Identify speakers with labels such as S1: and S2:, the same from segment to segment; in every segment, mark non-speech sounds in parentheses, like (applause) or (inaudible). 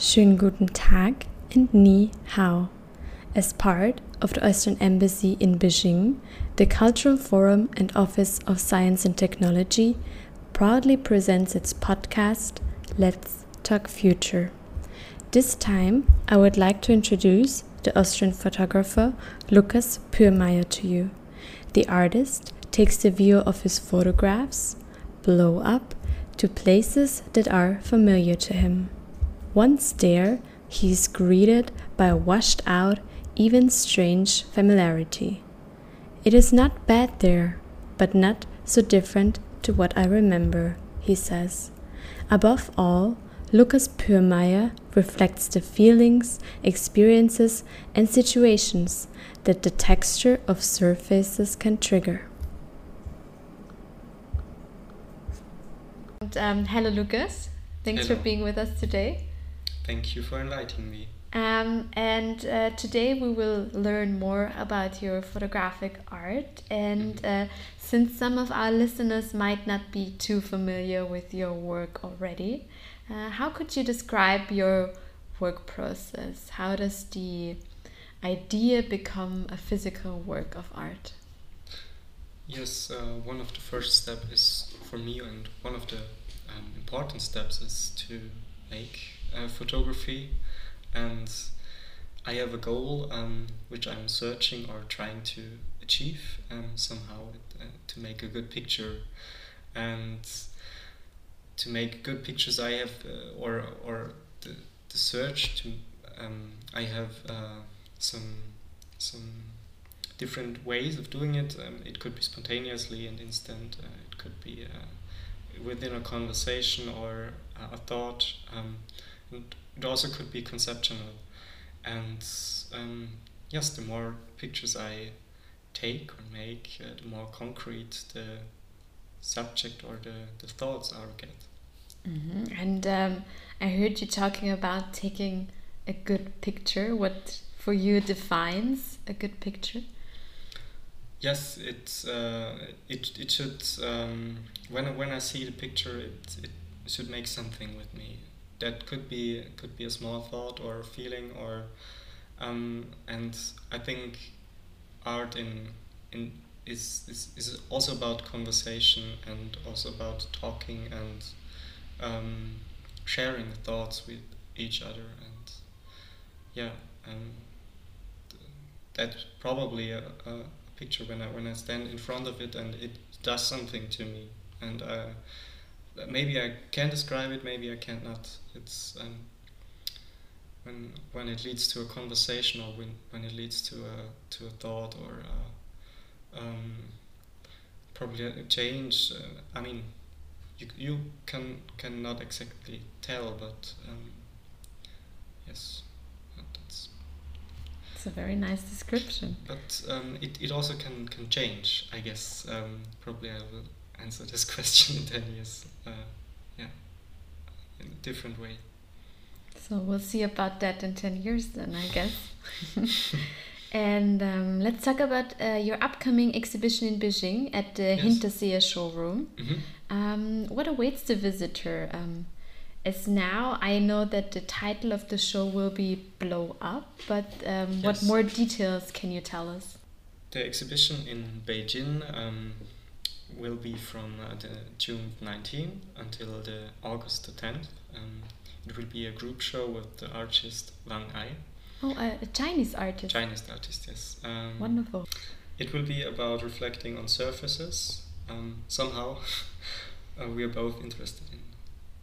S1: Schönen guten Tag and Ni Hao. As part of the Austrian Embassy in Beijing, the Cultural Forum and Office of Science and Technology proudly presents its podcast, Let's Talk Future. This time, I would like to introduce the Austrian photographer Lukas Pürmayr to you. The artist takes the view of his photographs, blow up, to places that are familiar to him. Once there, he is greeted by a washed out, even strange familiarity. It is not bad there, but not so different to what I remember, he says. Above all, Lukas Pürmayr reflects the feelings, experiences, and situations that the texture of surfaces can trigger. And, um, hello, Lukas. Thanks
S2: Hello.
S1: for being with us today.
S2: Thank you for inviting me.
S1: Um, and uh, today we will learn more about your photographic art. And uh, since some of our listeners might not be too familiar with your work already, uh, how could you describe your work process? How does the idea become a physical work of art?
S2: Yes, uh, one of the first steps is for me, and one of the um, important steps is to make uh, photography, and I have a goal um, which I'm searching or trying to achieve um, somehow uh, to make a good picture, and to make good pictures I have uh, or or the, the search to um, I have uh, some some different ways of doing it. Um, it could be spontaneously and instant. Uh, it could be uh, within a conversation or a thought. Um, and it also could be conceptual. And um, yes, the more pictures I take or make, uh, the more concrete the subject or the, the thoughts are get.
S1: Mm-hmm. And um, I heard you talking about taking a good picture. What for you defines a good picture?
S2: Yes, it uh, it it should um, when I- when I see the picture, it it should make something with me. That could be could be a small thought or a feeling or um, and I think art in in is, is is also about conversation and also about talking and um, sharing thoughts with each other and yeah um, th- that's probably a, a picture when I when I stand in front of it and it does something to me. And uh, maybe I can describe it maybe I cannot it's um, when when it leads to a conversation or when, when it leads to a to a thought or a, um, probably a change uh, I mean you, you can cannot exactly tell but um, yes that's
S1: It's a very nice description.
S2: but um, it, it also can, can change, I guess. Um, probably I will answer this (laughs) question in 10 years. Uh, yeah, in a different way.
S1: So we'll see about that in 10 years then, I guess. (laughs) (laughs) and um, let's talk about uh, your upcoming exhibition in Beijing at the
S2: Yes.
S1: Hinterseer showroom.
S2: hmm
S1: Um, what awaits the visitor? Um, as now, I know that the title of the show will be Blow Up, but um, what more details can you tell us?
S2: The exhibition in Beijing um, will be from uh, the June 19 until the August the 10th. Um, it will be a group show with the artist Wang Ai,
S1: Oh, a, a Chinese artist.
S2: Chinese artist, yes. Um,
S1: Wonderful.
S2: It will be about reflecting on surfaces. Um, somehow, (laughs) uh, we are both interested in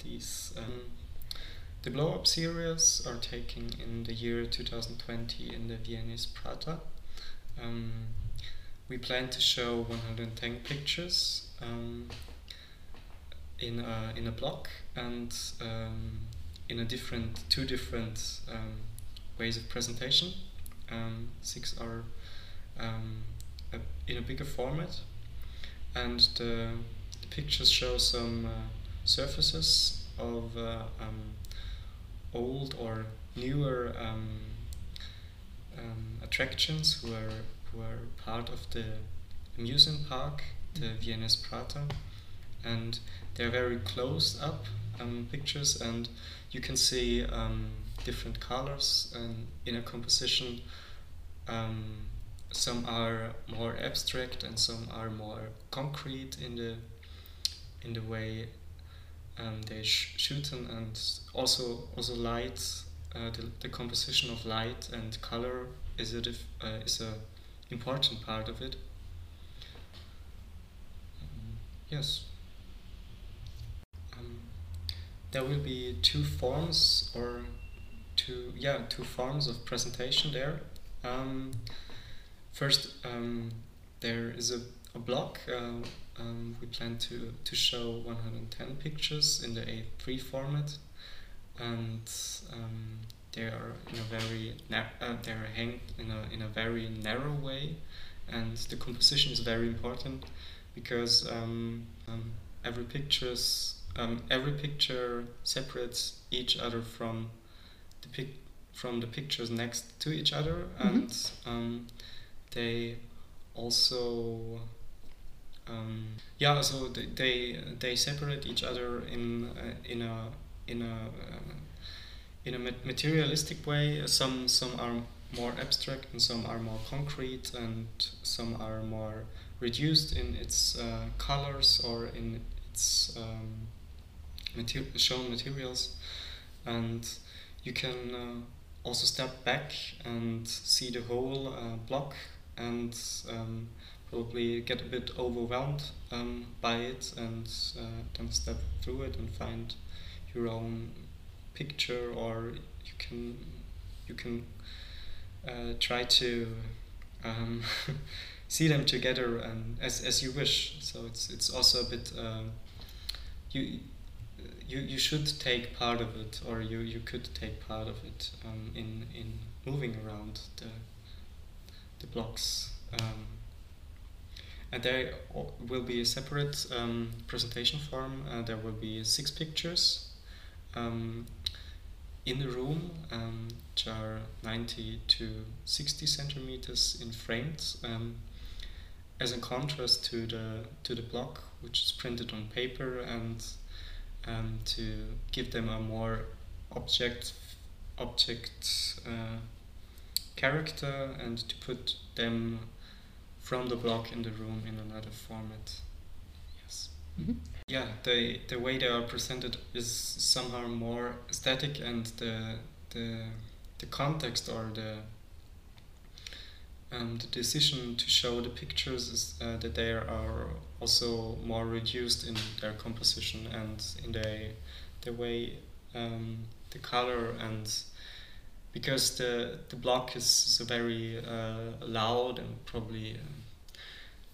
S2: these. Um, the blow up series are taking in the year 2020 in the Viennese Prater. We plan to show 110 pictures um, in a, in a block and um, in a different two different um, ways of presentation. Um, six are um, a, in a bigger format, and the, the pictures show some uh, surfaces of uh, um, old or newer attractions who are who are part of the amusement park, the Viennese Prater, and they're very close up um, pictures, and you can see um, different colors and in a composition. Um, some are more abstract and some are more concrete in the in the way um, they sh- shoot and, and also also light uh, the, the composition of light and color is a dif- uh, is a important part of it. Um, yes. Um, there will be two forms or two yeah two forms of presentation there. Um, first um, there is a, a block uh, um, we plan to, to show 110 pictures in the A3 format, and um, they are in a very uh, they are hanged in a in a very narrow way, and the composition is very important because um, um every pictures um, every picture separates each other from the pic from the pictures next to each other, mm-hmm. and um, they also um, yeah, so they they separate each other in uh, in a in a uh, in a materialistic way. Some some are more abstract and some are more concrete and some are more reduced in its uh, colors or in its um, mater shown materials and you can uh, also step back and see the whole uh, block and um, probably get a bit overwhelmed um, by it and uh, then step through it and find your own picture or you can you can uh, try to um, (laughs) see them together and as, as you wish so it's it's also a bit uh, you you you should take part of it or you, you could take part of it um, in in moving around the the blocks um, and there will be a separate um, presentation form. Uh, there will be six pictures um, in the room, um, which are 90 to 60 centimeters in frames, um, as a contrast to the to the block, which is printed on paper, and um, to give them a more object object uh, character, and to put them from the block in the room in another format. Yes. Mm-hmm. Yeah, the the way they are presented is somehow more aesthetic, and the the the context or the um, the decision to show the pictures is uh, that they are also more reduced in their composition and in the the way um, the color and because the the block is, a very uh, loud and probably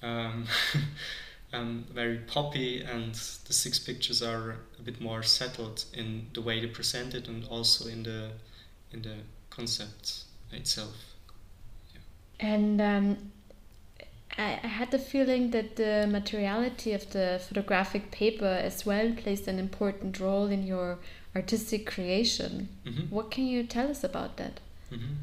S2: um, (laughs) um, very poppy, and the six pictures are a bit more settled in the way they present it and also in the in the concept itself.
S1: Yeah. And um, I, I had the feeling that the materiality of the photographic paper as well plays an important role in your artistic creation. Mm-hmm. What can you tell us about that? Mm-hmm.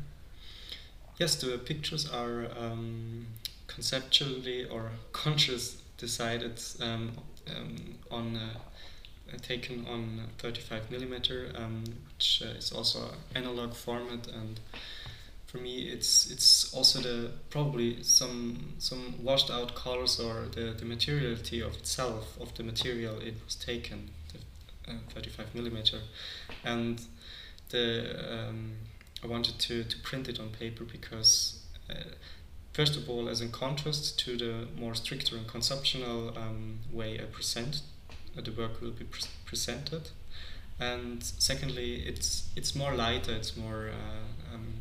S2: Yes, the pictures are um, conceptually or (laughs) conscious decided um, um, on uh, taken on 35 millimeter, um, which uh, is also analog format and for me it's it's also the probably some some washed out colors or the, the materiality of itself of the material it was taken uh, 35 millimeter, and the um, I wanted to, to print it on paper because uh, first of all as in contrast to the more stricter and conceptual um, way I present uh, the work will be pre presented. And secondly it's it's more lighter it's more uh, um,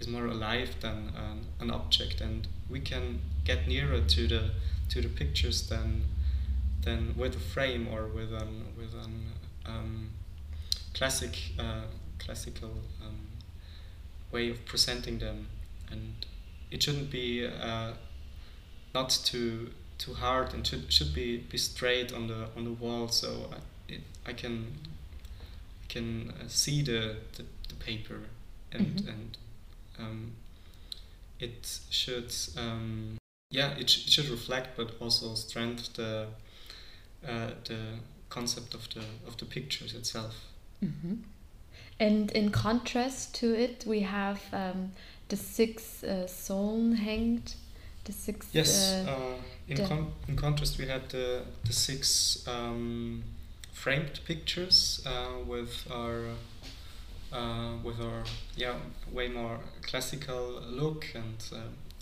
S2: is more alive than an, an object. And we can get nearer to the to the pictures than than with a frame or with an with an um, classic uh, classical um, way of presenting them, and it shouldn't be uh, not too too hard and should should be be straight on the on the wall so I, it, I can I can uh, see the, the, the paper and mm -hmm. and um, it should um, yeah it, sh it should reflect but also strengthen the uh, the concept of the of the pictures itself.
S1: Mm -hmm. And in contrast to it, we have um, the six uh, soul hanged. The six.
S2: Yes. Uh, uh in, con in contrast, we had the the six um, framed pictures uh, with our uh, with our yeah way more classical look and uh,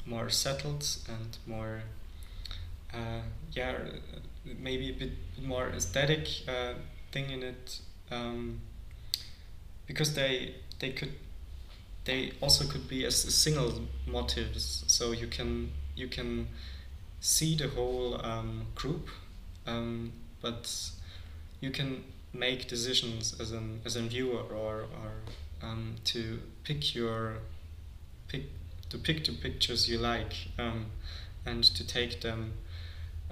S2: more settled and more uh, yeah maybe a bit more aesthetic uh, thing in it um, because they they could they also could be as single motives. So you can you can see the whole um, group um, but you can make decisions as an as a viewer or or um, to pick your pick to pick the pictures you like um, and to take them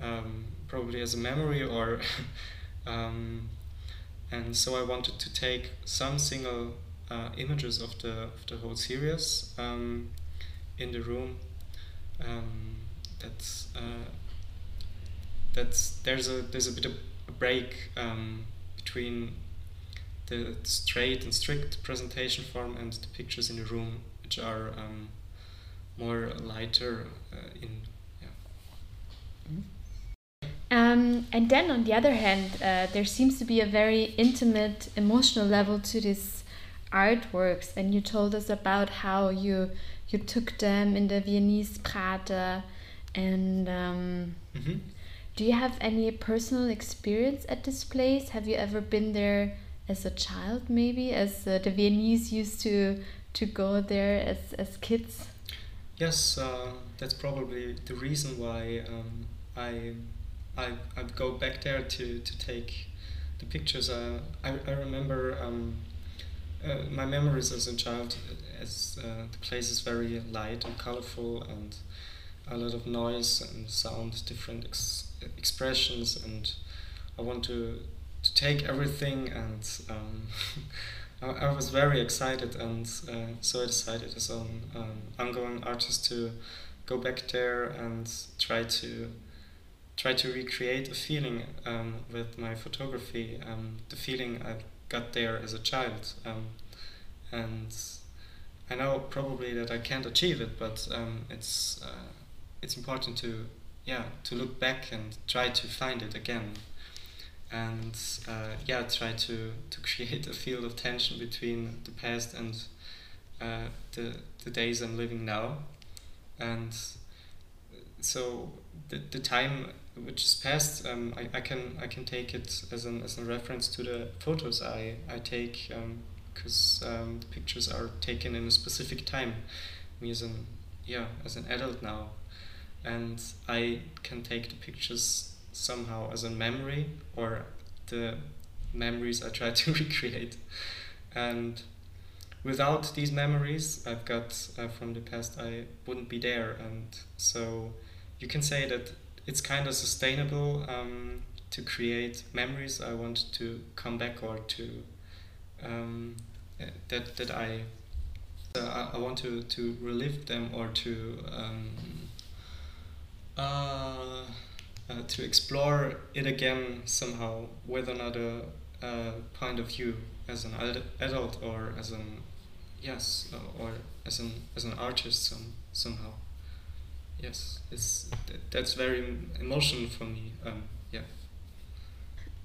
S2: um, probably as a memory or (laughs) um, and so I wanted to take some single uh, images of the of the whole series um, in the room um, that's uh, that's there's a there's a bit of a break um, between the straight and strict presentation form and the pictures in the room, which are um, more lighter uh, in. Yeah.
S1: Um, and then on the other hand, uh, there seems to be a very intimate emotional level to these artworks, and you told us about how you you took them in the Viennese Prater, and um, mm -hmm. do you have any personal experience at this place? Have you ever been there as a child, maybe, as uh, the Viennese used to to go there as as kids?
S2: Yes, uh, that's probably the reason why um, I, I I'd go back there to to take the pictures. Uh, I I remember. Um, uh, my memories as a child, as uh, the place is very light and colorful, and a lot of noise and sound, different ex expressions, and I want to to take everything and um, (laughs) I, I, was very excited and uh, so I decided as an um, ongoing artist to go back there and try to try to recreate a feeling um, with my photography um, the feeling I got there as a child um, and I know probably that I can't achieve it but um, it's uh, it's important to yeah to look back and try to find it again and uh, yeah, try to, to (laughs) create a field of tension between the past and uh, the, the days I'm living now. And so the, the time which is past, um, I, I can I can take it as an as a reference to the photos I, I take because um, um, the pictures are taken in a specific time. Me as an yeah as an adult now, and I can take the pictures somehow as a memory or the memories I try (laughs) to recreate. And without these memories I've got uh, from the past, I wouldn't be there. And so you can say that it's kind of sustainable um, to create memories. I want to come back or to um, that that I uh, I want to to relive them or to um, uh, uh, to explore it again somehow with another uh, point of view as an adult or as an yes or as an as an artist some, somehow yes it's that's very emotional for me um, yeah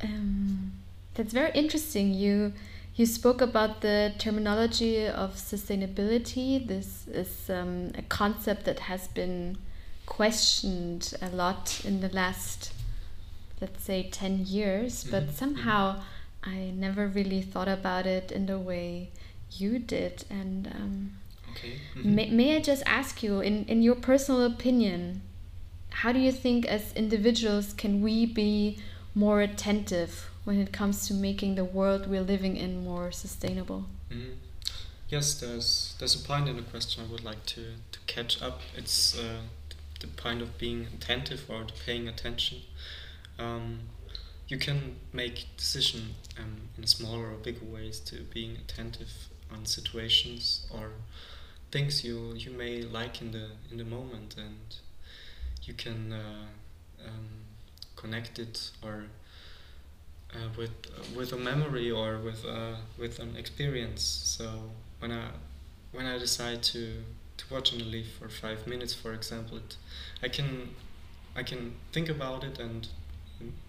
S1: um, that's very interesting you you spoke about the terminology of sustainability this is um, a concept that has been questioned a lot in the last, let's say, 10 years, but mm-hmm. somehow I never really thought about it in the way you did. And um, okay. Mm-hmm. may, may I just ask you, in, in your personal opinion, how do you think as individuals can we be more attentive when it comes to making the world we're living in more sustainable?
S2: Mm. Yes, there's there's a point in the question I would like to, to catch up. It's uh, the point of being attentive or paying attention. Um, you can make decision um, in smaller or bigger ways to being attentive on situations or things you you may like in the in the moment, and you can uh, um, connect it or uh, with with a memory or with uh, with an experience. So when I when I decide to to watch on a leaf for five minutes, for example, it, I can I can think about it and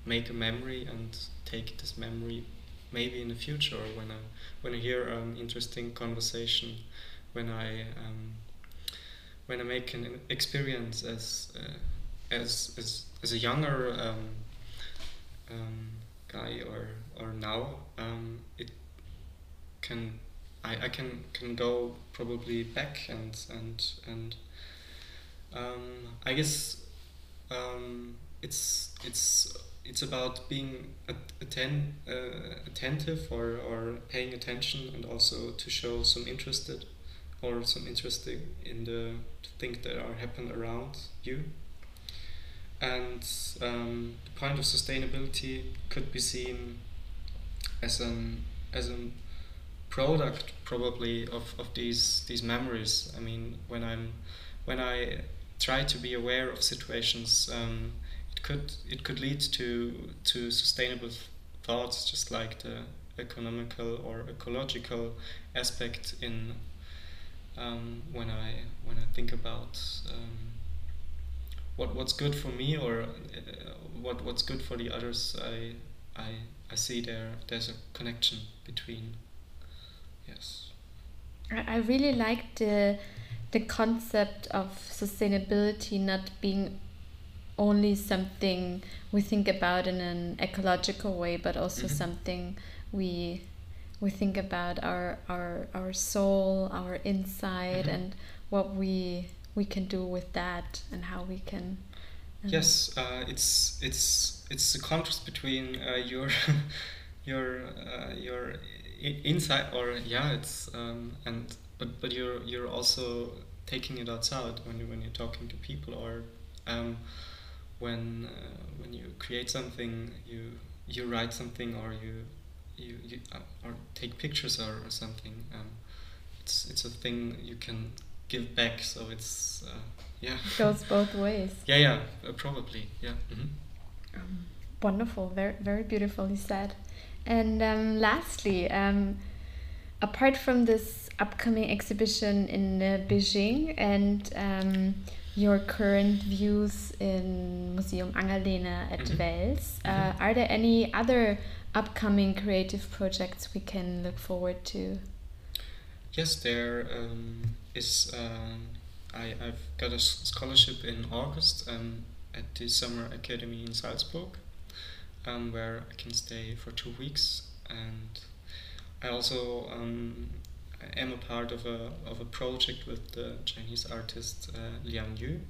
S2: make a memory and take this memory maybe in the future or when I when I hear an interesting conversation, when I um, when I make an experience as uh, as, as as a younger um, um, guy or or now um, it can I, I can can go probably back and and and um, I guess um, it's it's it's about being atten- uh, attentive or, or paying attention and also to show some interested or some interesting in the things that are happen around you. And um, the point of sustainability could be seen as an as a product probably of, of these these memories. I mean when I'm when I try to be aware of situations um, it could it could lead to to sustainable thoughts just like the economical or ecological aspect in um, when I when I think about um, what what's good for me or uh, what what's good for the others I I I see there there's a connection between yes
S1: I really like the the concept of sustainability not being only something we think about in an ecological way, but also mm-hmm. something we we think about our our our soul, our inside, mm-hmm. and what we we can do with that, and how we can.
S2: Um, yes, uh, it's it's it's the contrast between uh, your (laughs) your uh, your inside, or yeah, it's um, and but but you're you're also taking it outside when you when you're talking to people or um, when uh, when you create something, you you write something or you you, you uh, or take pictures or, or something. Um, it's it's a thing you can give back. So it's uh, yeah.
S1: It goes both ways. (laughs)
S2: yeah, yeah, uh, probably, yeah. Mm-hmm.
S1: Um, wonderful, very very beautifully said. And um, lastly, um, apart from this upcoming exhibition in uh, Beijing and um, your current views in Museum Angerlehner at mm -hmm. Wels. Uh, mm -hmm. Are there any other upcoming creative projects we can look forward to?
S2: Yes, there um, is. Um, I, I've got a scholarship in August um, at the Summer Academy in Salzburg, um, where I can stay for two weeks. And I also um, am a part of a of a project with the Chinese artist uh, Liang Yu,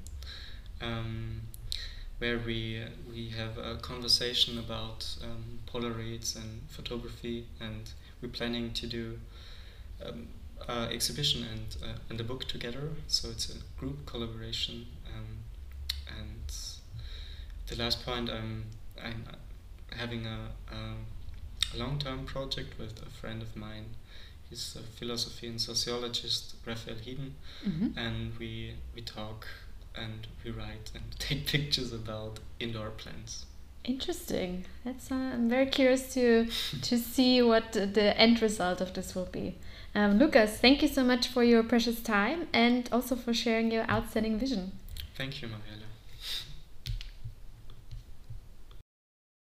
S2: um, where we we have a conversation about um, Polaroids and photography, and we're planning to do. Um, uh, exhibition and uh, and a book together. So it's a group collaboration. Um, and the last point, I'm I'm having a, a long term project with a friend of mine He's a philosophy and sociologist, Raphael Heden, mm-hmm. and we we talk and we write and (laughs) take pictures about indoor plants.
S1: Interesting. That's uh, I'm very curious to (laughs) to see what the end result of this will be. Um, Lukas, thank you so much for your precious time and also for sharing your outstanding vision.
S2: Thank you, Mariella.